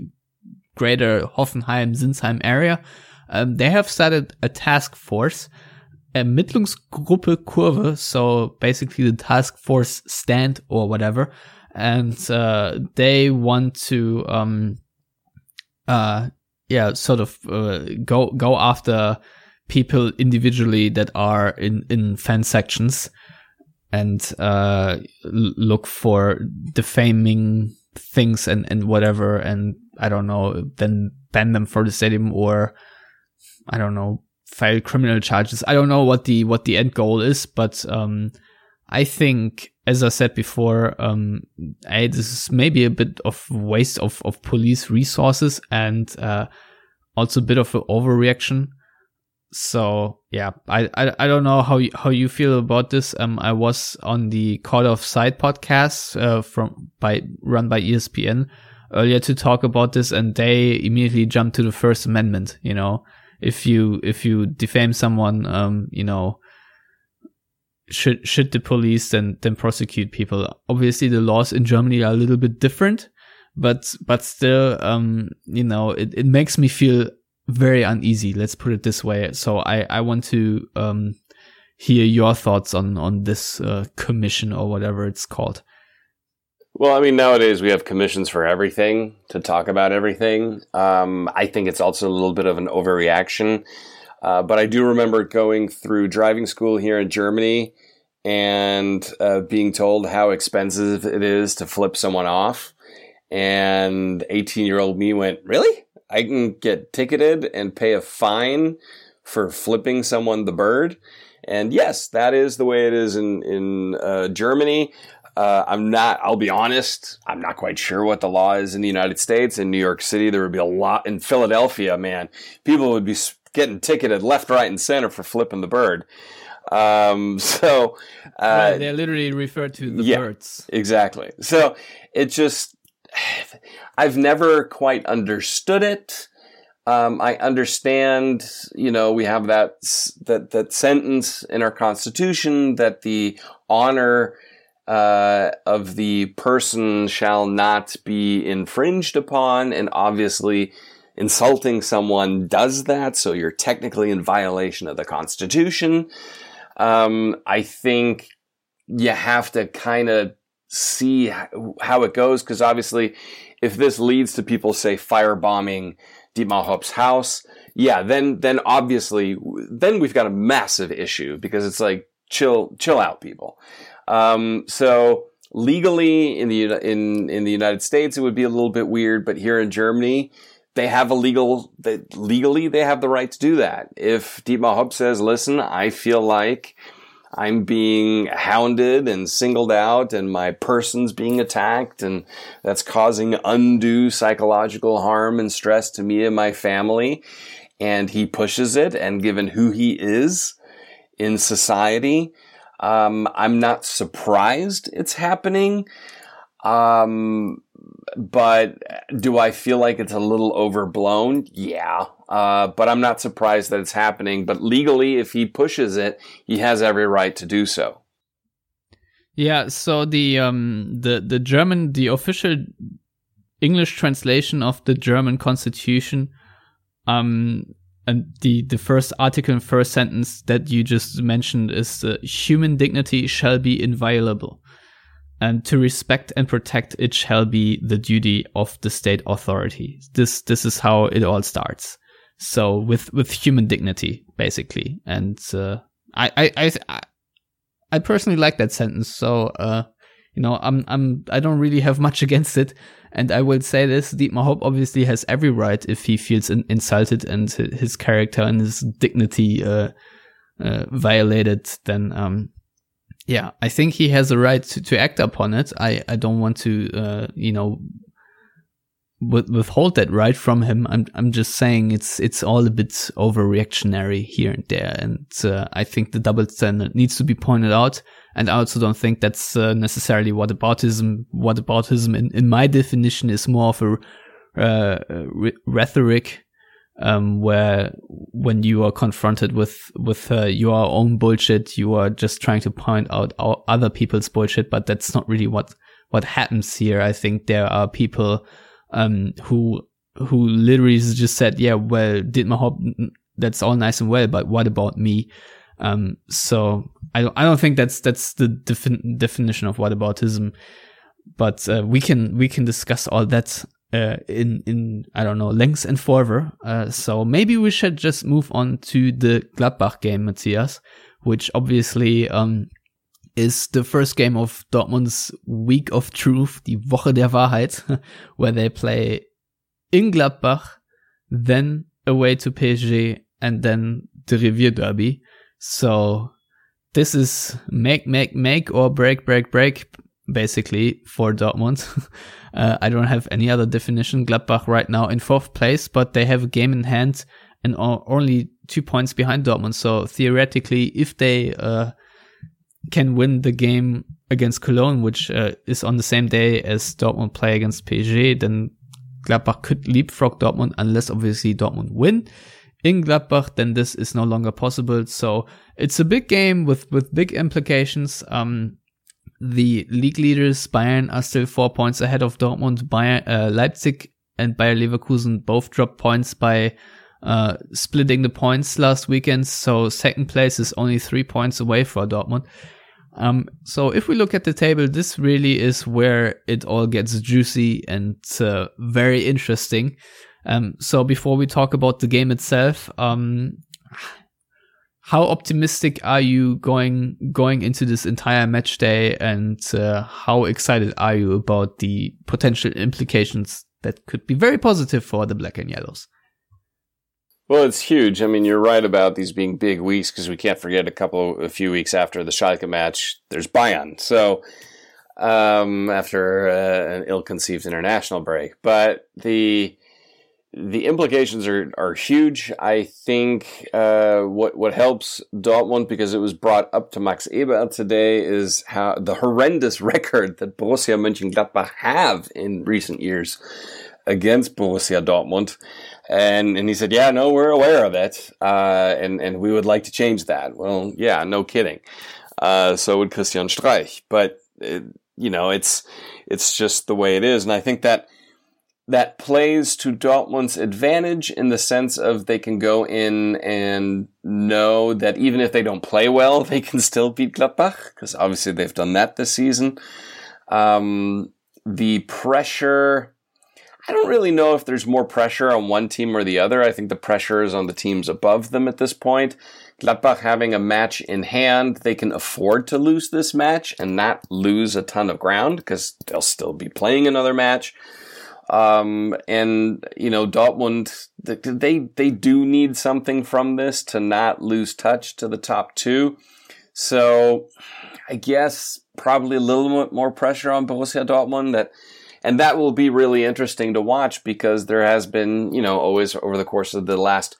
A: greater Hoffenheim Sinsheim area, um, they have started a task force. Ermittlungsgruppe Kurve, so basically the task force stand or whatever, and uh, they want to, um, uh, yeah, sort of uh, go go after people individually that are in in fan sections and uh, look for defaming things and and whatever and I don't know then ban them for the stadium or I don't know file criminal charges. I don't know what the what the end goal is, but um, I think, as I said before, um, I, this is maybe a bit of waste of, of police resources and uh, also a bit of an overreaction. So yeah, I, I, I don't know how you, how you feel about this. Um, I was on the Court of Sight podcast uh, from by run by ESPN earlier to talk about this, and they immediately jumped to the First Amendment. You know, if you if you defame someone, um, you know, should should the police then then prosecute people? Obviously, the laws in Germany are a little bit different, but but still, um, you know, it, it makes me feel very uneasy. Let's put it this way. So I I want to um hear your thoughts on on this uh, commission or whatever it's called.
B: Well, I mean, nowadays we have commissions for everything to talk about everything. Um, I think it's also a little bit of an overreaction. Uh, but I do remember going through driving school here in Germany and uh, being told how expensive it is to flip someone off. And 18 year old me went, Really? I can get ticketed and pay a fine for flipping someone the bird? And yes, that is the way it is in, in uh, Germany. Uh, I'm not, I'll be honest, I'm not quite sure what the law is in the United States. In New York City, there would be a lot, in Philadelphia, man, people would be getting ticketed left, right, and center for flipping the bird. Um, so,
A: uh, they're literally refer to the
B: yeah,
A: birds.
B: Exactly. So it just, I've never quite understood it. Um, I understand, you know, we have that, that, that sentence in our constitution that the honor uh, of the person shall not be infringed upon, and obviously insulting someone does that, so you're technically in violation of the Constitution. Um, I think you have to kind of see how it goes, because obviously, if this leads to people, say, firebombing Dietmar Hopp's house, yeah, then then obviously, then we've got a massive issue because it's like chill chill out, people. Um, so legally in the in in the United States, it would be a little bit weird, but here in Germany, they have a legal they, legally they have the right to do that. If Dietmar Hopp says, "Listen, I feel like." I'm being hounded and singled out and my person's being attacked and that's causing undue psychological harm and stress to me and my family. And he pushes it and given who he is in society, um, I'm not surprised it's happening. Um, but do I feel like it's a little overblown? Yeah. Uh, but I'm not surprised that it's happening. But legally, if he pushes it, he has every right to do so.
A: Yeah. So the um the the German the official English translation of the German Constitution um and the the first article and first sentence that you just mentioned is uh, human dignity shall be inviolable and to respect and protect it shall be the duty of the state authority. This this is how it all starts. So with with human dignity basically. And uh, I, I i i personally like that sentence. So uh you know i'm i'm i don't really have much against it and I will say this: Dietmar Hopp obviously has every right if he feels in- insulted and his character and his dignity uh, uh, violated. Then, um, yeah, I think he has a right to, to act upon it. I I don't want to, uh, you know, withhold that right from him. I'm I'm just saying it's it's all a bit overreactionary here and there, and uh, I think the double standard needs to be pointed out. And I also don't think that's uh, necessarily what aboutism. What aboutism, in, in my definition, is more of a uh, rhetoric, um, where when you are confronted with with uh, your own bullshit, you are just trying to point out other people's bullshit. But that's not really what what happens here. I think there are people um, who who literally just said, "Yeah, well, Dietmar Hopp, that's all nice and well, but what about me?" Um, so I don't, I don't think that's that's the defin- definition of whataboutism, but uh, we can we can discuss all that uh, in in I don't know length and forever. Uh, so maybe we should just move on to the Gladbach game, Matthias, which obviously um, is the first game of Dortmund's week of truth, die Woche der Wahrheit, where they play in Gladbach, then away to PSG, and then the Revier Derby. So this is make, make, make or break, break, break, basically for Dortmund. uh, I don't have any other definition. Gladbach right now in fourth place, but they have a game in hand and are only two points behind Dortmund. So theoretically, if they uh, can win the game against Cologne, which uh, is on the same day as Dortmund play against PSG, then Gladbach could leapfrog Dortmund unless obviously Dortmund win in Gladbach, then this is no longer possible. So it's a big game with, with big implications. Um, the league leaders, Bayern, are still four points ahead of Dortmund. Bayern, uh, Leipzig and Bayer Leverkusen both dropped points by uh, splitting the points last weekend. So second place is only three points away for Dortmund. Um, so if we look at the table, this really is where it all gets juicy and uh, very interesting. Um, so before we talk about the game itself, um, how optimistic are you going going into this entire match day, and uh, how excited are you about the potential implications that could be very positive for the black and yellows?
B: Well, it's huge. I mean, you're right about these being big weeks because we can't forget a couple, a few weeks after the Schalke match, there's Bayern. So um, after uh, an ill-conceived international break, but the the implications are, are huge. I think uh, what what helps Dortmund because it was brought up to Max Eberl today is how the horrendous record that Borussia Mönchengladbach have in recent years against Borussia Dortmund, and and he said, yeah, no, we're aware of it, uh, and and we would like to change that. Well, yeah, no kidding. Uh, so would Christian Streich, but it, you know, it's it's just the way it is, and I think that that plays to Dortmund's advantage in the sense of they can go in and know that even if they don't play well, they can still beat Gladbach because obviously they've done that this season. Um, the pressure, I don't really know if there's more pressure on one team or the other. I think the pressure is on the teams above them at this point. Gladbach having a match in hand, they can afford to lose this match and not lose a ton of ground because they'll still be playing another match. Um, and you know, Dortmund, they, they do need something from this to not lose touch to the top two. So I guess probably a little bit more pressure on Borussia Dortmund that, and that will be really interesting to watch because there has been, you know, always over the course of the last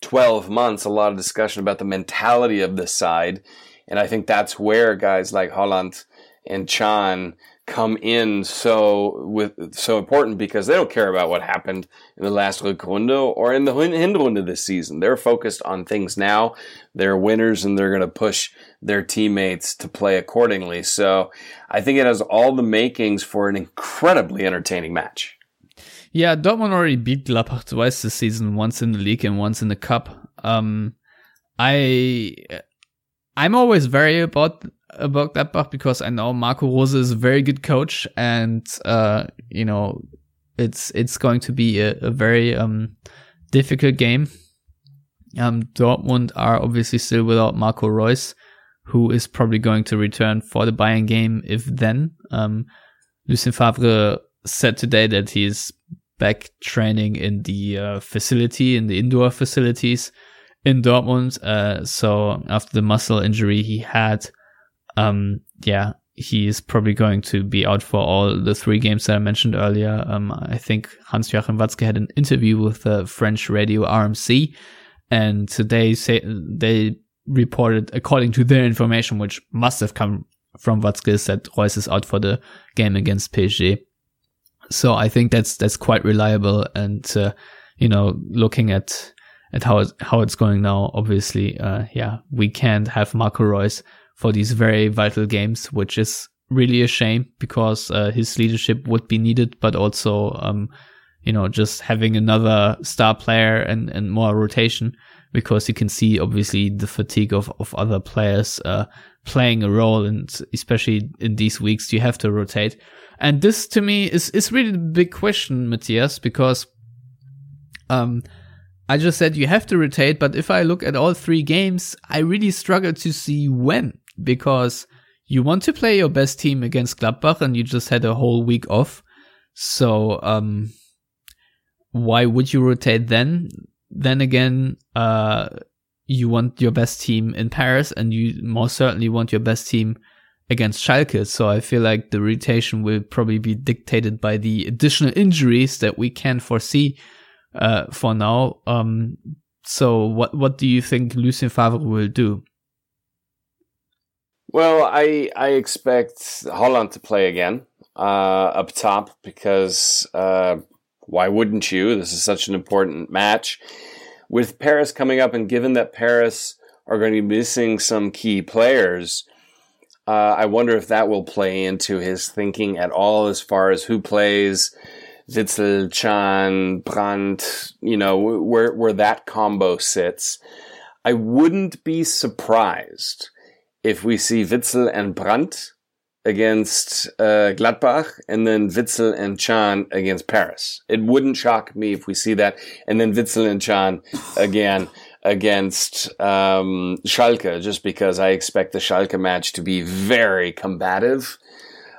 B: 12 months, a lot of discussion about the mentality of this side. And I think that's where guys like Haaland and Can come in so with so important because they don't care about what happened in the last Rückrunde or in the Hinrunde this season. They're focused on things now. They're winners and they're going to push their teammates to play accordingly. So I think it has all the makings for an incredibly entertaining match.
A: Yeah, Dortmund already beat Gladbach twice this season, once in the league and once in the cup. Um, I I'm always very about about Gladbach because I know Marco Rose is a very good coach, and uh, you know, it's it's going to be a, a very um difficult game. Um, Dortmund are obviously still without Marco Reus, who is probably going to return for the Bayern game, if then. Um, Lucien Favre said today that he's back training in the uh, facility, in the indoor facilities in Dortmund. Uh, so after the muscle injury he had, um, yeah, he's probably going to be out for all the three games that I mentioned earlier. Um, I think Hans Joachim Watzke had an interview with the French radio RMC, and they say they reported, according to their information, which must have come from Watzke, that Reus is out for the game against PSG. So I think that's that's quite reliable, and uh, you know, looking at at how it's, how it's going now, obviously, uh, yeah, we can't have Marco Reus for these very vital games, which is really a shame because uh, his leadership would be needed, but also, um, you know, just having another star player and, and more rotation because you can see obviously the fatigue of, of other players uh, playing a role, and especially in these weeks, you have to rotate. And this to me is is really the big question, Matthias, because um, I just said you have to rotate, but if I look at all three games, I really struggle to see when because you want to play your best team against Gladbach and you just had a whole week off. So, um, why would you rotate then? Then again, uh, you want your best team in Paris and you most certainly want your best team against Schalke. So I feel like the rotation will probably be dictated by the additional injuries that we can foresee uh, for now. Um, so what what do you think Lucien Favre will do?
B: Well, I I expect Haaland to play again uh, up top because uh, why wouldn't you? This is such an important match with Paris coming up, and given that Paris are going to be missing some key players. Uh, I wonder if that will play into his thinking at all as far as who plays, Witsel, Can, Brandt, you know, where, where that combo sits. I wouldn't be surprised if we see Witsel and Brandt against uh, Gladbach and then Witsel and Can against Paris. It wouldn't shock me if we see that. And then Witsel and Can again against um, Schalke, just because I expect the Schalke match to be very combative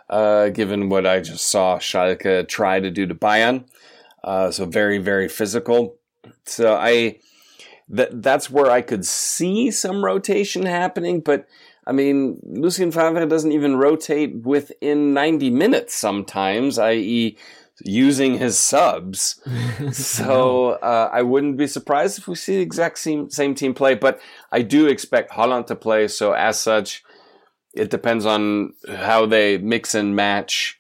B: uh, given what I just saw Schalke try to do to Bayern. Uh, so very, very physical. So I that that's where I could see some rotation happening, but I mean, Lucien Favre doesn't even rotate within 90 minutes sometimes, i.e., using his subs. so uh, I wouldn't be surprised if we see the exact same, same team play, but I do expect Haaland to play. So as such, it depends on how they mix and match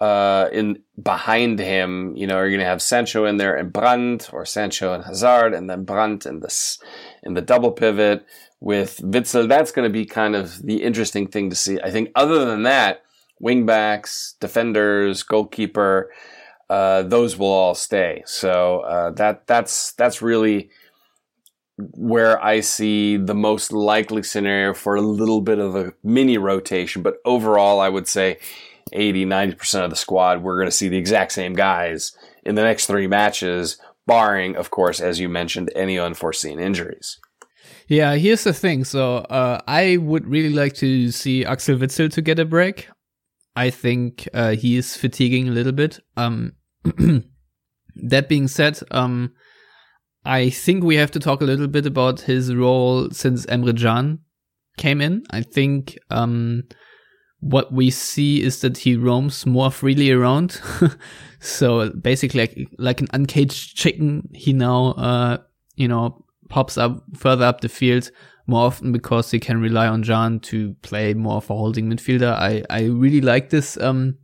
B: uh, in behind him. You know, are you going to have Sancho in there and Brandt, or Sancho and Hazard, and then Brandt in this in the double pivot with Witsel? That's going to be kind of the interesting thing to see. I think. Other than that, wingbacks, defenders, goalkeeper, uh, those will all stay. So uh, that that's that's really where I see the most likely scenario for a little bit of a mini rotation. But overall, I would say 80, 90% of the squad, we're going to see the exact same guys in the next three matches, barring, of course, as you mentioned, any unforeseen injuries.
A: Yeah, here's the thing. So, uh, I would really like to see Axel Witsel to get a break. I think uh, he is fatiguing a little bit. Um, that being said, um, I think we have to talk a little bit about his role since Emre Can came in. I think um, what we see is that he roams more freely around. so basically, like, like an uncaged chicken, he now, uh, you know, pops up further up the field more often because he can rely on Can to play more of a holding midfielder. I, I really like this um,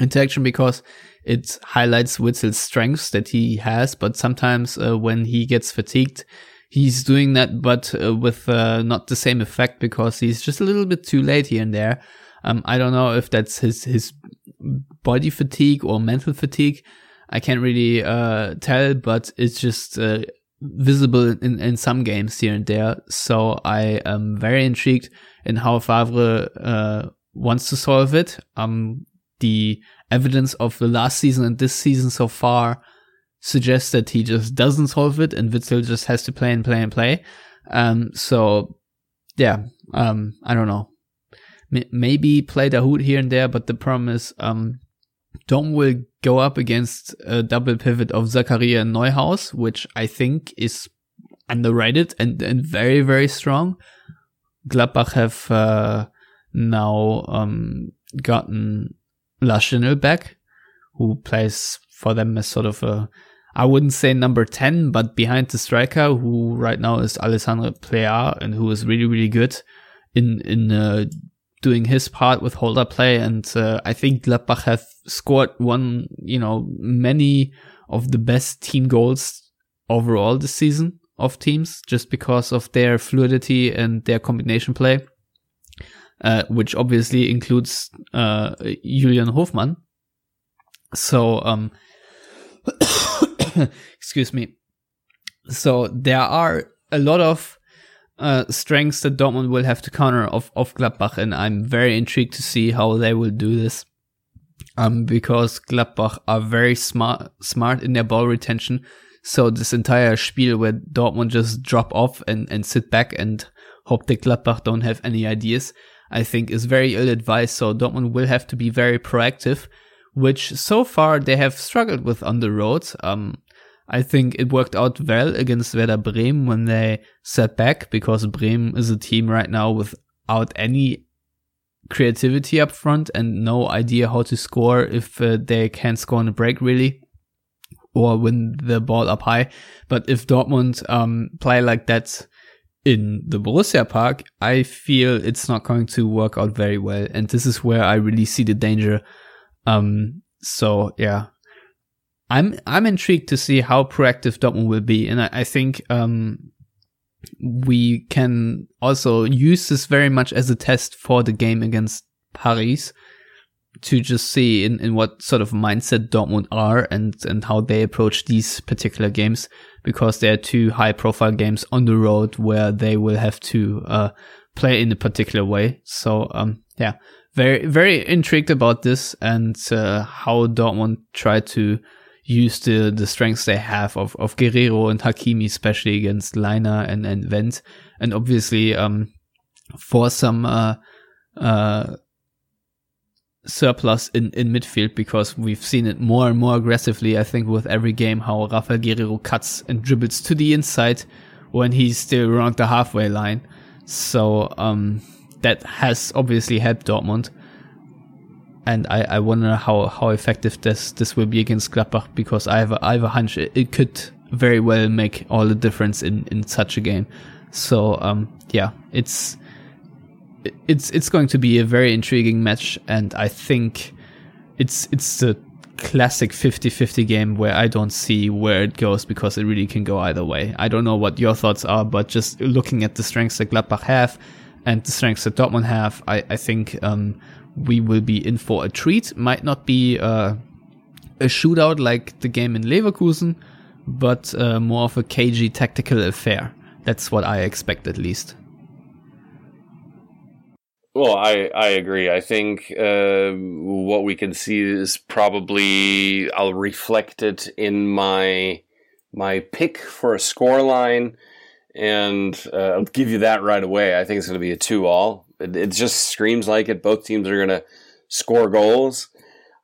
A: interaction because it highlights Witsel's strengths that he has, but sometimes uh, when he gets fatigued, he's doing that, but uh, with uh, not the same effect because he's just a little bit too late here and there. Um, I don't know if that's his his body fatigue or mental fatigue. I can't really uh, tell, but it's just uh, visible in, in some games here and there. So I am very intrigued in how Favre uh, wants to solve it. Um, the evidence of the last season and this season so far suggests that he just doesn't solve it and Witsel just has to play and play and play. Um, so yeah, um, I don't know. M- maybe play Dahoud here and there, but the problem is, um, Dom will go up against a double pivot of Zakaria and Neuhaus, which I think is underrated and, and very, very strong. Gladbach have, uh, now, um, gotten Lachenel back, who plays for them as sort of a, I wouldn't say number 10, but behind the striker, who right now is Alassane Plea and who is really, really good in, in, uh, doing his part with holder play. And, uh, I think Gladbach have scored one, you know, many of the best team goals overall this season of teams just because of their fluidity and their combination play uh, which obviously includes uh, Julian Hofmann. So, um, excuse me. So there are a lot of uh, strengths that Dortmund will have to counter of, of Gladbach, and I'm very intrigued to see how they will do this. Um, because Gladbach are very smart, smart in their ball retention. So this entire spiel where Dortmund just drop off and, and sit back and hope that Gladbach don't have any ideas, I think is very ill advised. So Dortmund will have to be very proactive, which so far they have struggled with on the road. Um, I think it worked out well against Werder Bremen when they sat back because Bremen is a team right now without any creativity up front and no idea how to score if uh, they can't score on a break really or win the ball up high. But if Dortmund um, play like that in the Borussia Park, I feel it's not going to work out very well. And this is where I really see the danger. Um, so yeah, I'm I'm intrigued to see how proactive Dortmund will be, and I, I think um, we can also use this very much as a test for the game against Paris to just see in, in what sort of mindset Dortmund are and, and how they approach these particular games because they are two high profile games on the road where they will have to uh, play in a particular way. So, um, yeah, very, very intrigued about this and uh, how Dortmund try to use the, the strengths they have of, of Guerreiro and Hakimi, especially against Lainer and, and Wendt. And obviously, um, for some, uh, uh, surplus in, in midfield because we've seen it more and more aggressively, I think, with every game how Raphael Guerreiro cuts and dribbles to the inside when he's still around the halfway line. So, um, that has obviously helped Dortmund and I, I wonder how, how effective this this will be against Gladbach because I have a, I have a hunch it, it could very well make all the difference in, in such a game. So um, yeah, it's it's it's going to be a very intriguing match, and I think it's it's the classic 50-50 game where I don't see where it goes because it really can go either way. I don't know what your thoughts are, but just looking at the strengths that Gladbach have and the strengths that Dortmund have, I, I think um, we will be in for a treat. Might not be uh, a shootout like the game in Leverkusen, but uh, more of a cagey tactical affair. That's what I expect at least.
B: Well, I, I agree. I think uh, what we can see is probably I'll reflect it in my my pick for a score line, and uh, I'll give you that right away. I think it's going to be a two all. It, it just screams like it. Both teams are going to score goals.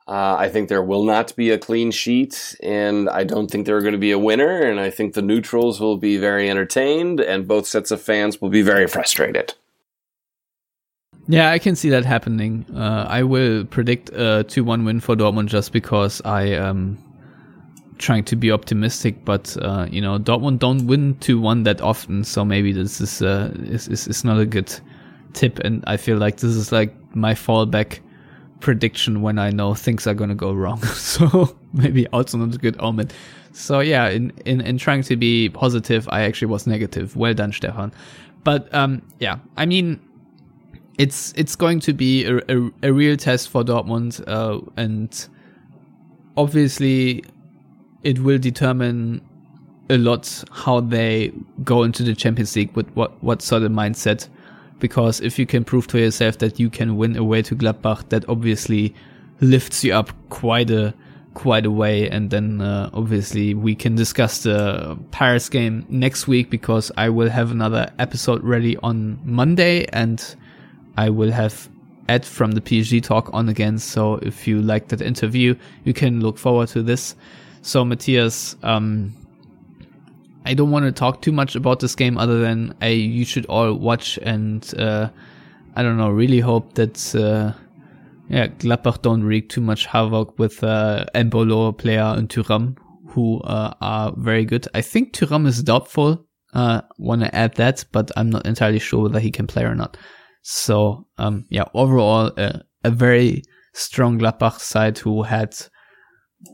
B: Uh, I think there will not be a clean sheet, and I don't think there are going to be a winner. And I think the neutrals will be very entertained, and both sets of fans will be very frustrated.
A: Yeah, I can see that happening. Uh, I will predict a 2 1 win for Dortmund just because I am trying to be optimistic. But, uh, you know, Dortmund don't win 2 1 that often, so maybe this is, uh, is, is, is not a good tip, and I feel like this is like my fallback prediction when I know things are gonna go wrong. so maybe also not a good omen. So yeah, in, in, in trying to be positive, I actually was negative. Well done, Stefan. But um, yeah, I mean, it's it's going to be a, a, a real test for Dortmund, uh, and obviously, it will determine a lot how they go into the Champions League with what what sort of mindset because if you can prove to yourself that you can win away to Gladbach, that obviously lifts you up quite a quite a way. And then uh, obviously we can discuss the Paris game next week because I will have another episode ready on Monday and I will have Ed from the PSG talk on again. So if you like that interview, you can look forward to this. So Matthias, um, I don't want to talk too much about this game other than I you should all watch and uh, I don't know really hope that uh, yeah Gladbach don't wreak too much havoc with uh, Plea and Thuram who uh, are very good. I think Thuram is doubtful. Uh, want to add that, but I'm not entirely sure whether he can play or not. So um, yeah, overall uh, a very strong Gladbach side who had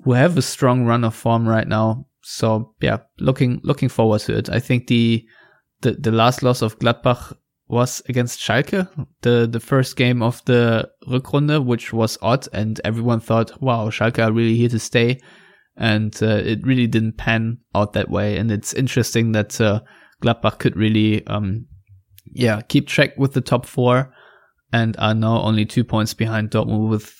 A: who have a strong run of form right now so yeah, looking looking forward to it. I think the the the last loss of Gladbach was against Schalke, the the first game of the Rückrunde, which was odd, and everyone thought, "Wow, Schalke are really here to stay," and uh, it really didn't pan out that way. And it's interesting that uh, Gladbach could really, um, yeah, keep track with the top four and are now only two points behind Dortmund with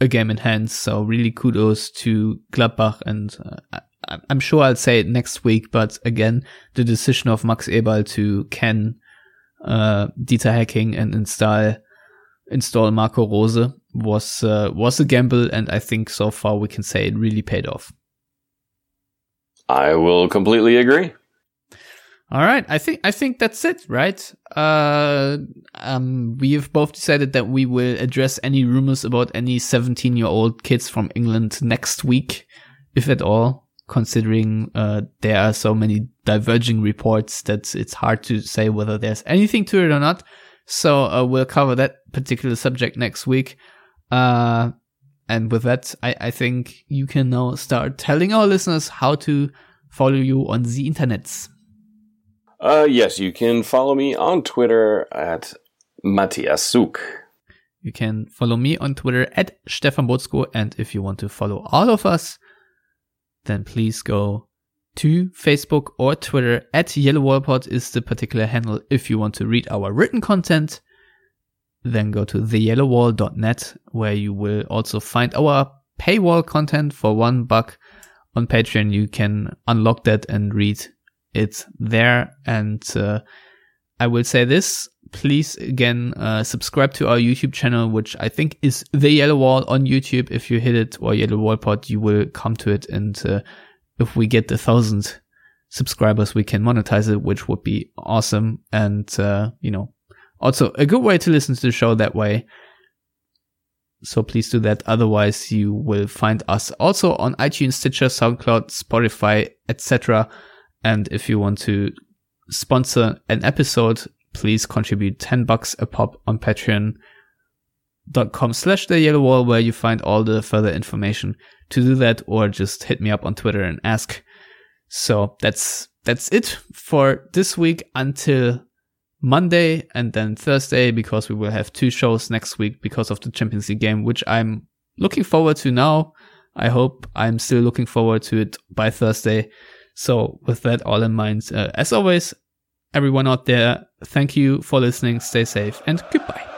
A: a game in hand. So really kudos to Gladbach. And uh, I'm sure I'll say it next week, but again, the decision of Max Eberl to can, uh, Dieter Hecking and install, install Marco Rose was, uh, was a gamble. And I think so far we can say it really paid off.
B: I will completely agree.
A: All right, I think I think that's it, right? Uh, um, we have both decided that we will address any rumors about any 17 year old kids from England next week, if at all. Considering uh, there are so many diverging reports that it's hard to say whether there's anything to it or not. So uh, we'll cover that particular subject next week. Uh, and with that, I, I think you can now start telling our listeners how to follow you on the internets.
B: Uh, yes, you can follow me on Twitter at Matthias Suk.
A: You can follow me on Twitter at Stefan Buczko. And if you want to follow all of us, then please go to Facebook or Twitter at Yellow Wall is the particular handle. If you want to read our written content, then go to theyellowwall.net where you will also find our paywall content for one buck on Patreon. You can unlock that and read it there. And uh, I will say this please again uh, subscribe to our YouTube channel, which I think is the Yellow Wall on YouTube. If you hit it or Yellow Wall Pod, you will come to it. And uh, if we get a thousand subscribers, we can monetize it, which would be awesome. And uh, you know, also a good way to listen to the show that way. So please do that. Otherwise, you will find us also on iTunes, Stitcher, SoundCloud, Spotify, etc. And if you want to sponsor an episode, please contribute 10 bucks a pop on patreon.com slash the yellow wall where you find all the further information to do that or just hit me up on Twitter and ask. So that's, that's it for this week until Monday and then Thursday because we will have two shows next week because of the Champions League game, which I'm looking forward to now. I hope I'm still looking forward to it by Thursday. So with that all in mind, uh, as always, everyone out there, thank you for listening. Stay safe and goodbye.